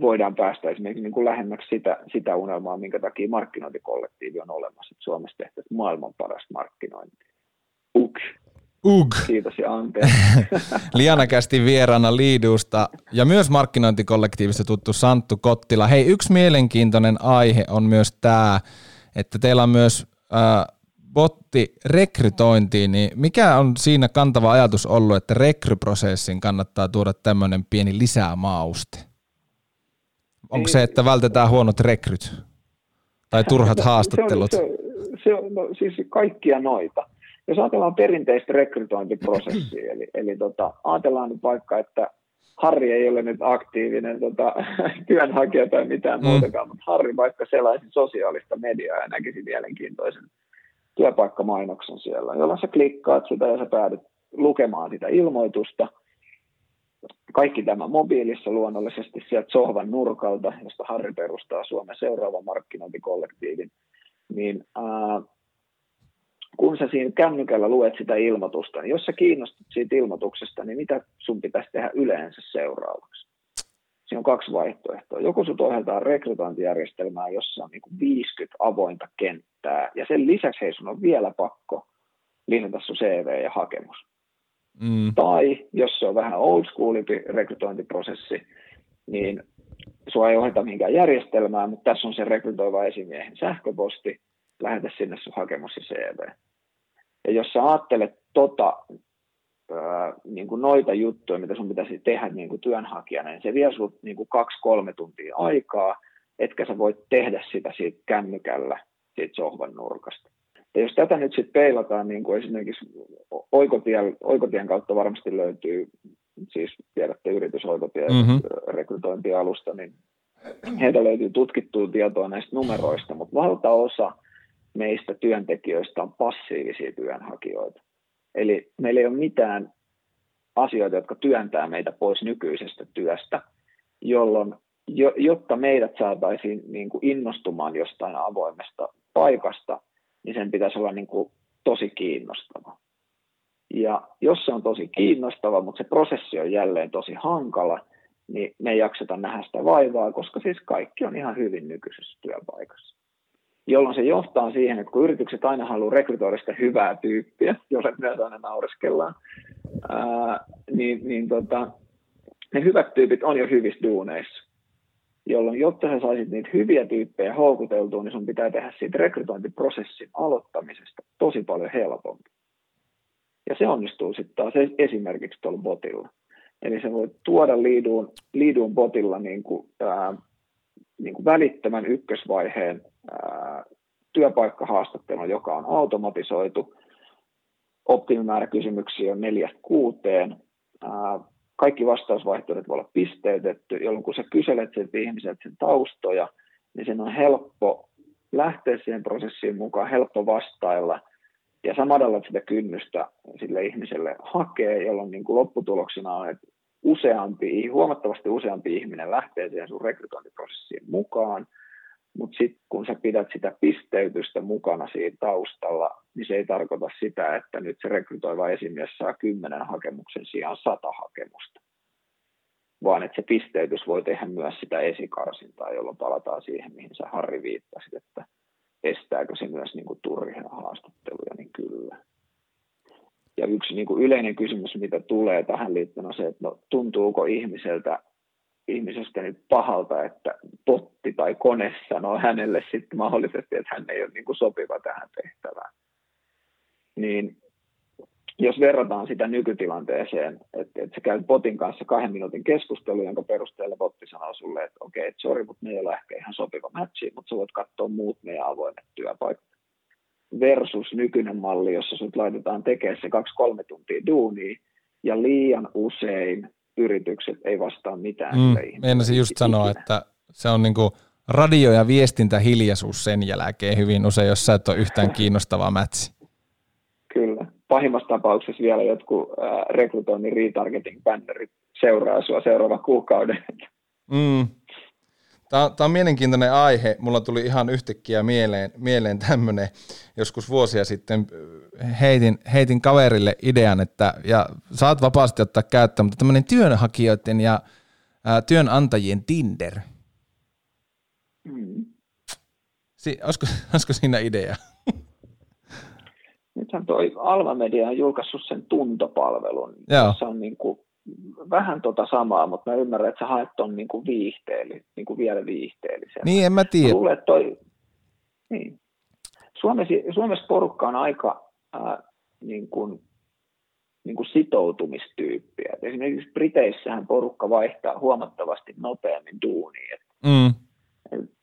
voidaan päästä esimerkiksi niin kuin lähemmäksi sitä, sitä unelmaa, minkä takia markkinointikollektiivi on olemassa, että Suomessa tehtäisiin maailman paras markkinointi. Uk. Ug. Kiitos ja anteeksi. Liana kästi vieraana Liidusta ja myös markkinointikollektiivista tuttu Santtu Kottila. Hei, yksi mielenkiintoinen aihe on myös tämä, että teillä on myös äh, botti rekrytointiin, niin mikä on siinä kantava ajatus ollut, että rekryprosessin kannattaa tuoda tämmöinen pieni lisämauste? Onko se, että vältetään huonot rekryt tai turhat haastattelut? Se on, se, se on no, siis kaikkia noita. Jos ajatellaan perinteistä rekrytointiprosessia, eli, eli tota, ajatellaan nyt vaikka, että Harri ei ole nyt aktiivinen tota, työnhakija tai mitään mm. muutakaan, mutta Harri vaikka selaisi sosiaalista mediaa ja näkisi mielenkiintoisen työpaikkamainoksen siellä, jolloin sä klikkaat sitä ja sä päädyt lukemaan sitä ilmoitusta. Kaikki tämä mobiilissa luonnollisesti sieltä sohvan nurkalta, josta Harri perustaa Suomen seuraavan markkinointikollektiivin, niin ää, kun sä siinä kännykällä luet sitä ilmoitusta, niin jos sä kiinnostut siitä ilmoituksesta, niin mitä sun pitäisi tehdä yleensä seuraavaksi? Siinä on kaksi vaihtoehtoa. Joko sut ohjataan rekrytointijärjestelmään, jossa on niin 50 avointa kenttää, ja sen lisäksi hei, sun on vielä pakko lisätä sun CV ja hakemus. Mm. Tai jos se on vähän old schoolimpi rekrytointiprosessi, niin sua ei ohjata mihinkään järjestelmään, mutta tässä on se rekrytoiva esimiehen sähköposti, lähetä sinne sun hakemus ja CV. Ja jos sä ajattelet tota, ää, niin kuin noita juttuja, mitä sun pitäisi tehdä niin kuin työnhakijana, niin se vie sun niin kuin kaksi-kolme tuntia aikaa, etkä sä voit tehdä sitä siitä kännykällä siitä sohvan nurkasta. Ja jos tätä nyt sitten peilataan, niin kuin esimerkiksi oikotien, oikotien kautta varmasti löytyy, siis tiedätte yritysoikotien mm-hmm. rekrytointialusta, niin heiltä löytyy tutkittua tietoa näistä numeroista, mutta valtaosa meistä työntekijöistä on passiivisia työnhakijoita. Eli meillä ei ole mitään asioita, jotka työntää meitä pois nykyisestä työstä, jolloin jotta meidät saataisiin niin kuin innostumaan jostain avoimesta paikasta, niin sen pitäisi olla niin kuin tosi kiinnostava. Ja jos se on tosi kiinnostava, mutta se prosessi on jälleen tosi hankala, niin me ei jakseta nähdä sitä vaivaa, koska siis kaikki on ihan hyvin nykyisessä työpaikassa jolloin se johtaa siihen, että kun yritykset aina haluaa rekrytoida sitä hyvää tyyppiä, jolle myös aina naureskellaan, ää, niin, niin tota, ne hyvät tyypit on jo hyvissä duuneissa. Jolloin, jotta sä saisit niitä hyviä tyyppejä houkuteltua, niin sun pitää tehdä siitä rekrytointiprosessin aloittamisesta tosi paljon helpompi. Ja se onnistuu sitten taas esimerkiksi tuolla botilla. Eli se voi tuoda liiduun, liiduun botilla niin kuin, ää, niin kuin välittömän ykkösvaiheen ää, työpaikkahaastattelun, joka on automatisoitu. Optimimäärä kysymyksiä on neljästä kuuteen. Kaikki vastausvaihtoehdot voi olla pisteytetty, jolloin kun sä kyselet sen ihmiseltä sen taustoja, niin sen on helppo lähteä siihen prosessiin mukaan, helppo vastailla, ja sä madallat sitä kynnystä sille ihmiselle hakee, jolloin niin kuin lopputuloksena on, että useampi, huomattavasti useampi ihminen lähtee siihen sun rekrytointiprosessiin mukaan, mutta sitten kun sä pidät sitä pisteytystä mukana siinä taustalla, niin se ei tarkoita sitä, että nyt se rekrytoiva esimies saa kymmenen hakemuksen sijaan sata hakemusta, vaan että se pisteytys voi tehdä myös sitä esikarsintaa, jolloin palataan siihen, mihin sä Harri viittasit, että estääkö se myös niin kuin turhia haastatteluja, niin kyllä. Ja yksi niin kuin yleinen kysymys, mitä tulee tähän liittyen, on se, että no, tuntuuko ihmiseltä ihmisestä nyt pahalta, että potti tai kone sanoo hänelle sitten mahdollisesti, että hän ei ole niin kuin sopiva tähän tehtävään. Niin jos verrataan sitä nykytilanteeseen, että, että sä käyt botin kanssa kahden minuutin keskustelu, jonka perusteella botti sanoo sulle, että okei, okay, sori, mutta me ei ole ehkä ihan sopiva matchi, mutta sä voit katsoa muut meidän avoimet työpaikat versus nykyinen malli, jossa sut laitetaan tekemään se kaksi-kolme tuntia duunia, ja liian usein yritykset ei vastaa mitään. Mm, meinasin just sanoa, että se on niinku radio- ja viestintähiljaisuus sen jälkeen hyvin usein, jos sä et ole yhtään kiinnostava mätsi. Kyllä. Pahimmassa tapauksessa vielä jotkut äh, rekrytoinnin retargeting-bännerit seuraa sua seuraava kuukauden. Mm, Tämä, tämä on mielenkiintoinen aihe. Mulla tuli ihan yhtäkkiä mieleen, mieleen tämmöinen, joskus vuosia sitten heitin, heitin kaverille idean, että ja saat vapaasti ottaa käyttöön, mutta tämmöinen työnhakijoiden ja Ää, työnantajien Tinder. Mm. Si- olisiko, olisiko siinä idea? Nythän toi Alma Media on julkaissut sen tuntopalvelun, Joo. jossa on niin kuin vähän tota samaa, mutta mä ymmärrän, että sä haet ton niin kuin viihteelli, niin kuin vielä viihteellisen. Niin, en mä Mä tiedä. luulen, että toi, niin. Suomessa, Suomessa porukka on aika äh, niin kuin, niin kuin sitoutumistyyppiä. Et esimerkiksi Briteissähän porukka vaihtaa huomattavasti nopeammin duunia. Mm.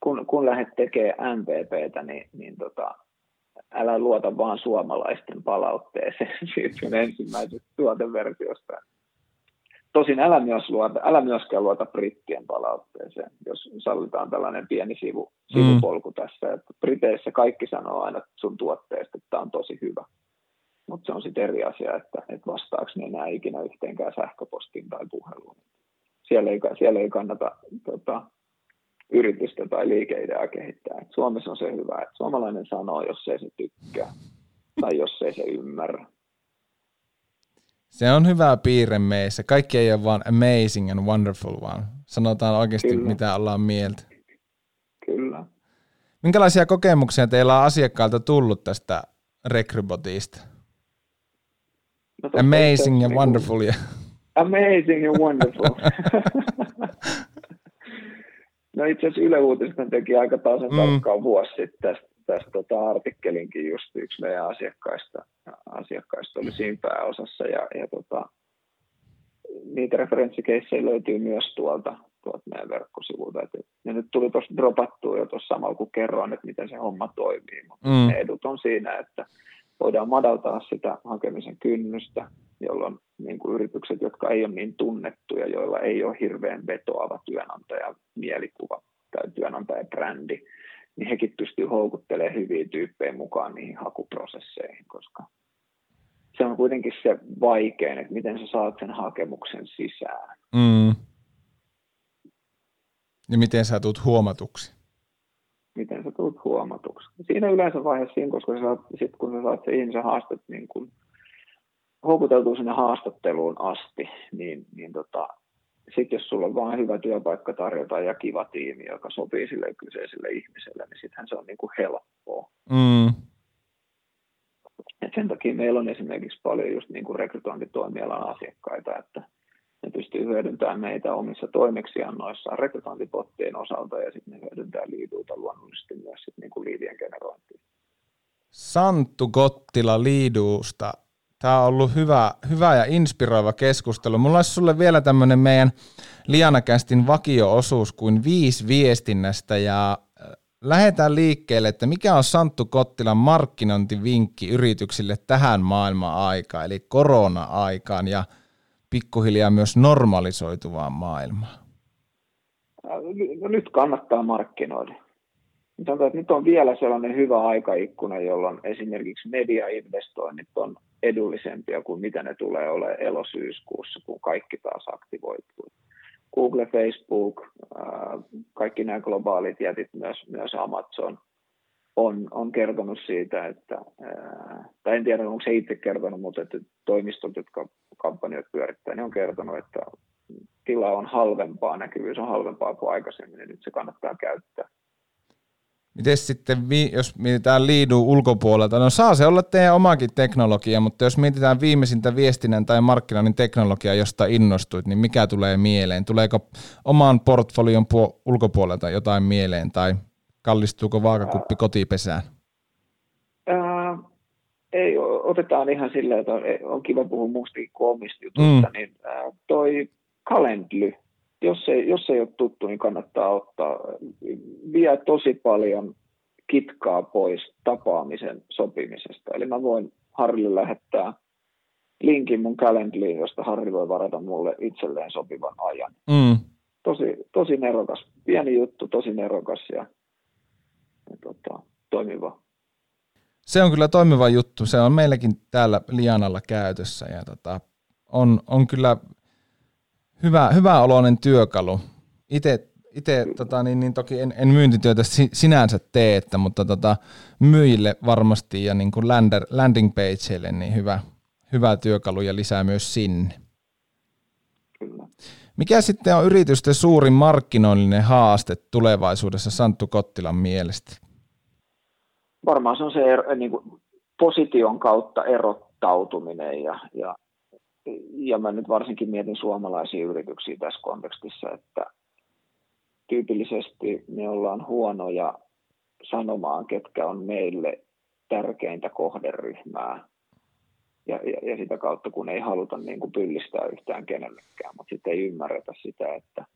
kun, kun lähdet tekemään MVPtä, niin, niin tota, älä luota vaan suomalaisten palautteeseen siitä ensimmäisestä tuoteversiosta. Tosin älä, myös luota, älä myöskään luota brittien palautteeseen, jos sallitaan tällainen pieni sivu, sivupolku tässä. Että Briteissä kaikki sanoo aina sun tuotteesta, että tämä on tosi hyvä. Mutta se on sitten eri asia, että, että vastaako ne enää ikinä yhteenkään sähköpostiin tai puheluun. Siellä ei, siellä ei kannata tota, yritystä tai liikeideaa kehittää. Et Suomessa on se hyvä, että suomalainen sanoo, jos ei se tykkää tai jos ei se ymmärrä. Se on hyvä piirre meissä. Kaikki ei ole vaan amazing and wonderful, vaan sanotaan oikeasti, Kyllä. mitä ollaan mieltä. Kyllä. Minkälaisia kokemuksia teillä on asiakkailta tullut tästä Rekrybotista? No Amazing ja niinku- wonderful. Ja... Amazing and wonderful. no itse asiassa Yle Uutiset teki aika tasan mm. tarkkaan vuosi sitten tästä, tästä tota artikkelinkin just yksi meidän asiakkaista, asiakkaista oli siinä pääosassa ja, ja tota, niitä referenssikeissejä löytyy myös tuolta, tuolta meidän verkkosivulta. Et ne nyt tuli tuossa dropattua jo tuossa samalla kun kerroin, että miten se homma toimii. Mutta Mm. ne edut on siinä, että voidaan madaltaa sitä hakemisen kynnystä, jolloin niin kuin yritykset, jotka ei ole niin tunnettuja, joilla ei ole hirveän vetoava työnantajan mielikuva tai työnantajan brändi, niin hekin pystyy houkuttelemaan hyviä tyyppejä mukaan niihin hakuprosesseihin, koska se on kuitenkin se vaikein, että miten sä saat sen hakemuksen sisään. Mm. Ja miten sä tulet huomatuksi? miten sä tulet huomatuksi. Siinä yleensä vaiheessa siinä, koska sä saat, sit kun sä saat se ihmisen haastat niin kun, houkuteltua sinne haastatteluun asti, niin, niin tota, sitten jos sulla on vaan hyvä työpaikka tarjota ja kiva tiimi, joka sopii sille kyseiselle ihmiselle, niin sittenhän se on niin kuin helppoa. Mm. Et sen takia meillä on esimerkiksi paljon just niin kuin rekrytointitoimialan asiakkaita, että ne pystyy hyödyntämään meitä omissa toimeksiannoissaan rekrytointipottien osalta ja sitten ne hyödyntää liiduuta luonnollisesti myös sit niin kuin liidien generointiin. Santtu Gottila Liiduusta. Tämä on ollut hyvä, hyvä ja inspiroiva keskustelu. Mulla olisi sulle vielä tämmöinen meidän Lianakästin vakio-osuus kuin viisi viestinnästä ja äh, lähdetään liikkeelle, että mikä on Santtu Kottilan markkinointivinkki yrityksille tähän maailman-aikaan, eli korona-aikaan ja pikkuhiljaa myös normalisoituvaan maailmaan. No, nyt kannattaa markkinoida. Sanotaan, että nyt on vielä sellainen hyvä aikaikkuna, jolloin esimerkiksi mediainvestoinnit on edullisempia kuin mitä ne tulee olemaan elosyyskuussa, kun kaikki taas aktivoituu. Google, Facebook, kaikki nämä globaalit jätit, myös, myös Amazon, on, on kertonut siitä, että, tai en tiedä onko se itse kertonut, mutta että toimistot, jotka kampanjoita pyörittää, niin on kertonut, että tila on halvempaa, näkyvyys on halvempaa kuin aikaisemmin, niin nyt se kannattaa käyttää. Miten sitten, jos mietitään liidun ulkopuolelta, no saa se olla teidän omakin teknologia, mutta jos mietitään viimeisintä viestinnän tai markkinoinnin teknologiaa, josta innostuit, niin mikä tulee mieleen? Tuleeko oman portfolion puo- ulkopuolelta jotain mieleen tai kallistuuko vaakakuppi kotipesään? Ää, ei, otetaan ihan silleen, että on, on kiva puhua muustakin kuin omista jutuista, mm. niin ää, toi Calendly, jos ei, jos ei ole tuttu, niin kannattaa ottaa. Vie tosi paljon kitkaa pois tapaamisen sopimisesta. Eli mä voin Harrille lähettää linkin mun Calendlyin, josta Harri voi varata mulle itselleen sopivan ajan. Mm. Tosi, tosi nerokas. Pieni juttu, tosi nerokas ja, ja tota, toimiva. Se on kyllä toimiva juttu. Se on meilläkin täällä Lianalla käytössä ja tota, on, on kyllä hyvä, hyvä oloinen työkalu. Itse itse tota, niin, niin toki en, en myyntityötä sinänsä tee, että, mutta tota, myyjille varmasti ja niin kuin lander, landing pageille niin hyvä, hyvä työkalu ja lisää myös sinne. Kyllä. Mikä sitten on yritysten suurin markkinoillinen haaste tulevaisuudessa Santtu Kottilan mielestä? Varmaan se on se er, niin kuin position kautta erottautuminen ja, ja, ja mä nyt varsinkin mietin suomalaisia yrityksiä tässä kontekstissa, että tyypillisesti me ollaan huonoja sanomaan, ketkä on meille tärkeintä kohderyhmää ja, ja, ja sitä kautta, kun ei haluta niin kuin pyllistää yhtään kenellekään, mutta sitten ei ymmärretä sitä, että,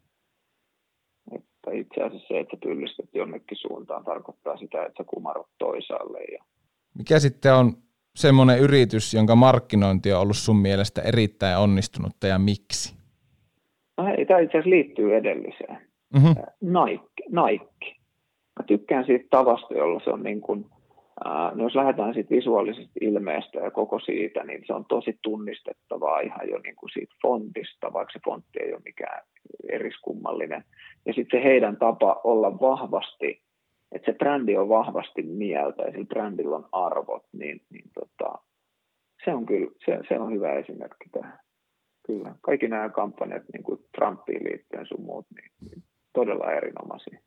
että itse asiassa se, että pyllistät jonnekin suuntaan, tarkoittaa sitä, että sä kumarot toisaalle. Ja... Mikä sitten on semmoinen yritys, jonka markkinointi on ollut sun mielestä erittäin onnistunutta ja miksi? No hei, tämä itse asiassa liittyy edelliseen. Mm-hmm. Nike, Nike. Mä tykkään siitä tavasta, jolla se on niin kuin – no jos lähdetään siitä visuaalisesta ilmeestä ja koko siitä, niin se on tosi tunnistettavaa ihan jo niin kuin siitä fontista, vaikka se fontti ei ole mikään eriskummallinen. Ja sitten se heidän tapa olla vahvasti, että se brändi on vahvasti mieltä ja sillä brändillä on arvot, niin, niin tota, se on kyllä se, se on hyvä esimerkki tähän. Kyllä. Kaikki nämä kampanjat, niin kuin Trumpiin liittyen sun muut, niin, niin todella erinomaisia.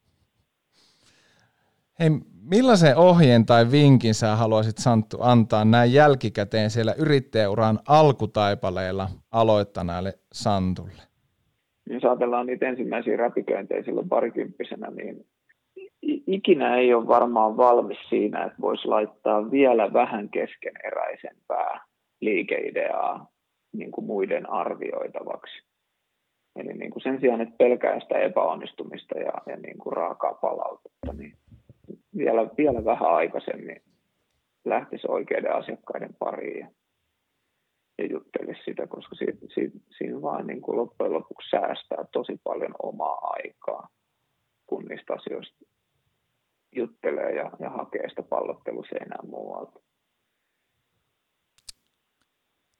Hei, millaisen ohjeen tai vinkin sä haluaisit Santtu antaa näin jälkikäteen siellä yrittäjäuran alkutaipaleella aloittaneelle Santulle? Jos ajatellaan niitä ensimmäisiä räpiköintejä silloin parikymppisenä, niin ikinä ei ole varmaan valmis siinä, että voisi laittaa vielä vähän keskeneräisempää liikeideaa niin kuin muiden arvioitavaksi. Eli niin kuin sen sijaan, että pelkää sitä epäonnistumista ja, ja niin kuin raakaa palautetta, niin vielä, vielä vähän aikaisemmin lähtisi oikeiden asiakkaiden pariin ja, ja juttelisi sitä, koska siitä, siitä, siinä vaan niin kuin loppujen lopuksi säästää tosi paljon omaa aikaa, kun niistä asioista juttelee ja, ja hakee sitä pallotteluseinää muualta.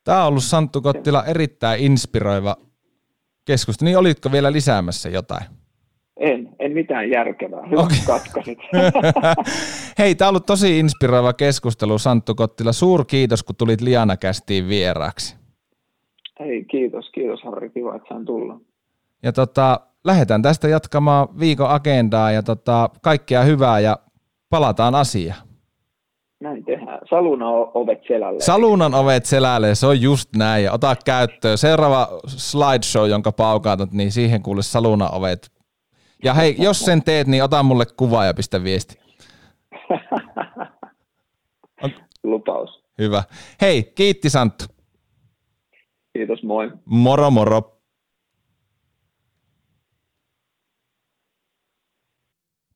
Tämä on ollut Santtu Kottila erittäin inspiroiva keskustelu. Niin olitko vielä lisäämässä jotain? En, en mitään järkevää. Hyvä okay. katkasit. Hei, tämä on ollut tosi inspiroiva keskustelu, Santtu Kottila. Suur kiitos, kun tulit Liana kästiin vieraaksi. Hei, kiitos, kiitos Harri, kiva, että sain tulla. Ja tota, lähdetään tästä jatkamaan viikon agendaa ja tota, kaikkea hyvää ja palataan asiaan. Näin tehdään. Salunan ovet selälle. Salunan ovet selälle, se on just näin. Ja ota käyttöön. Seuraava slideshow, jonka paukaatat, niin siihen kuule salunan ovet ja hei, jos sen teet, niin ota mulle kuva ja pistä viesti. Lupaus. Hyvä. Hei, kiitti Santtu. Kiitos, moi. Moro moro.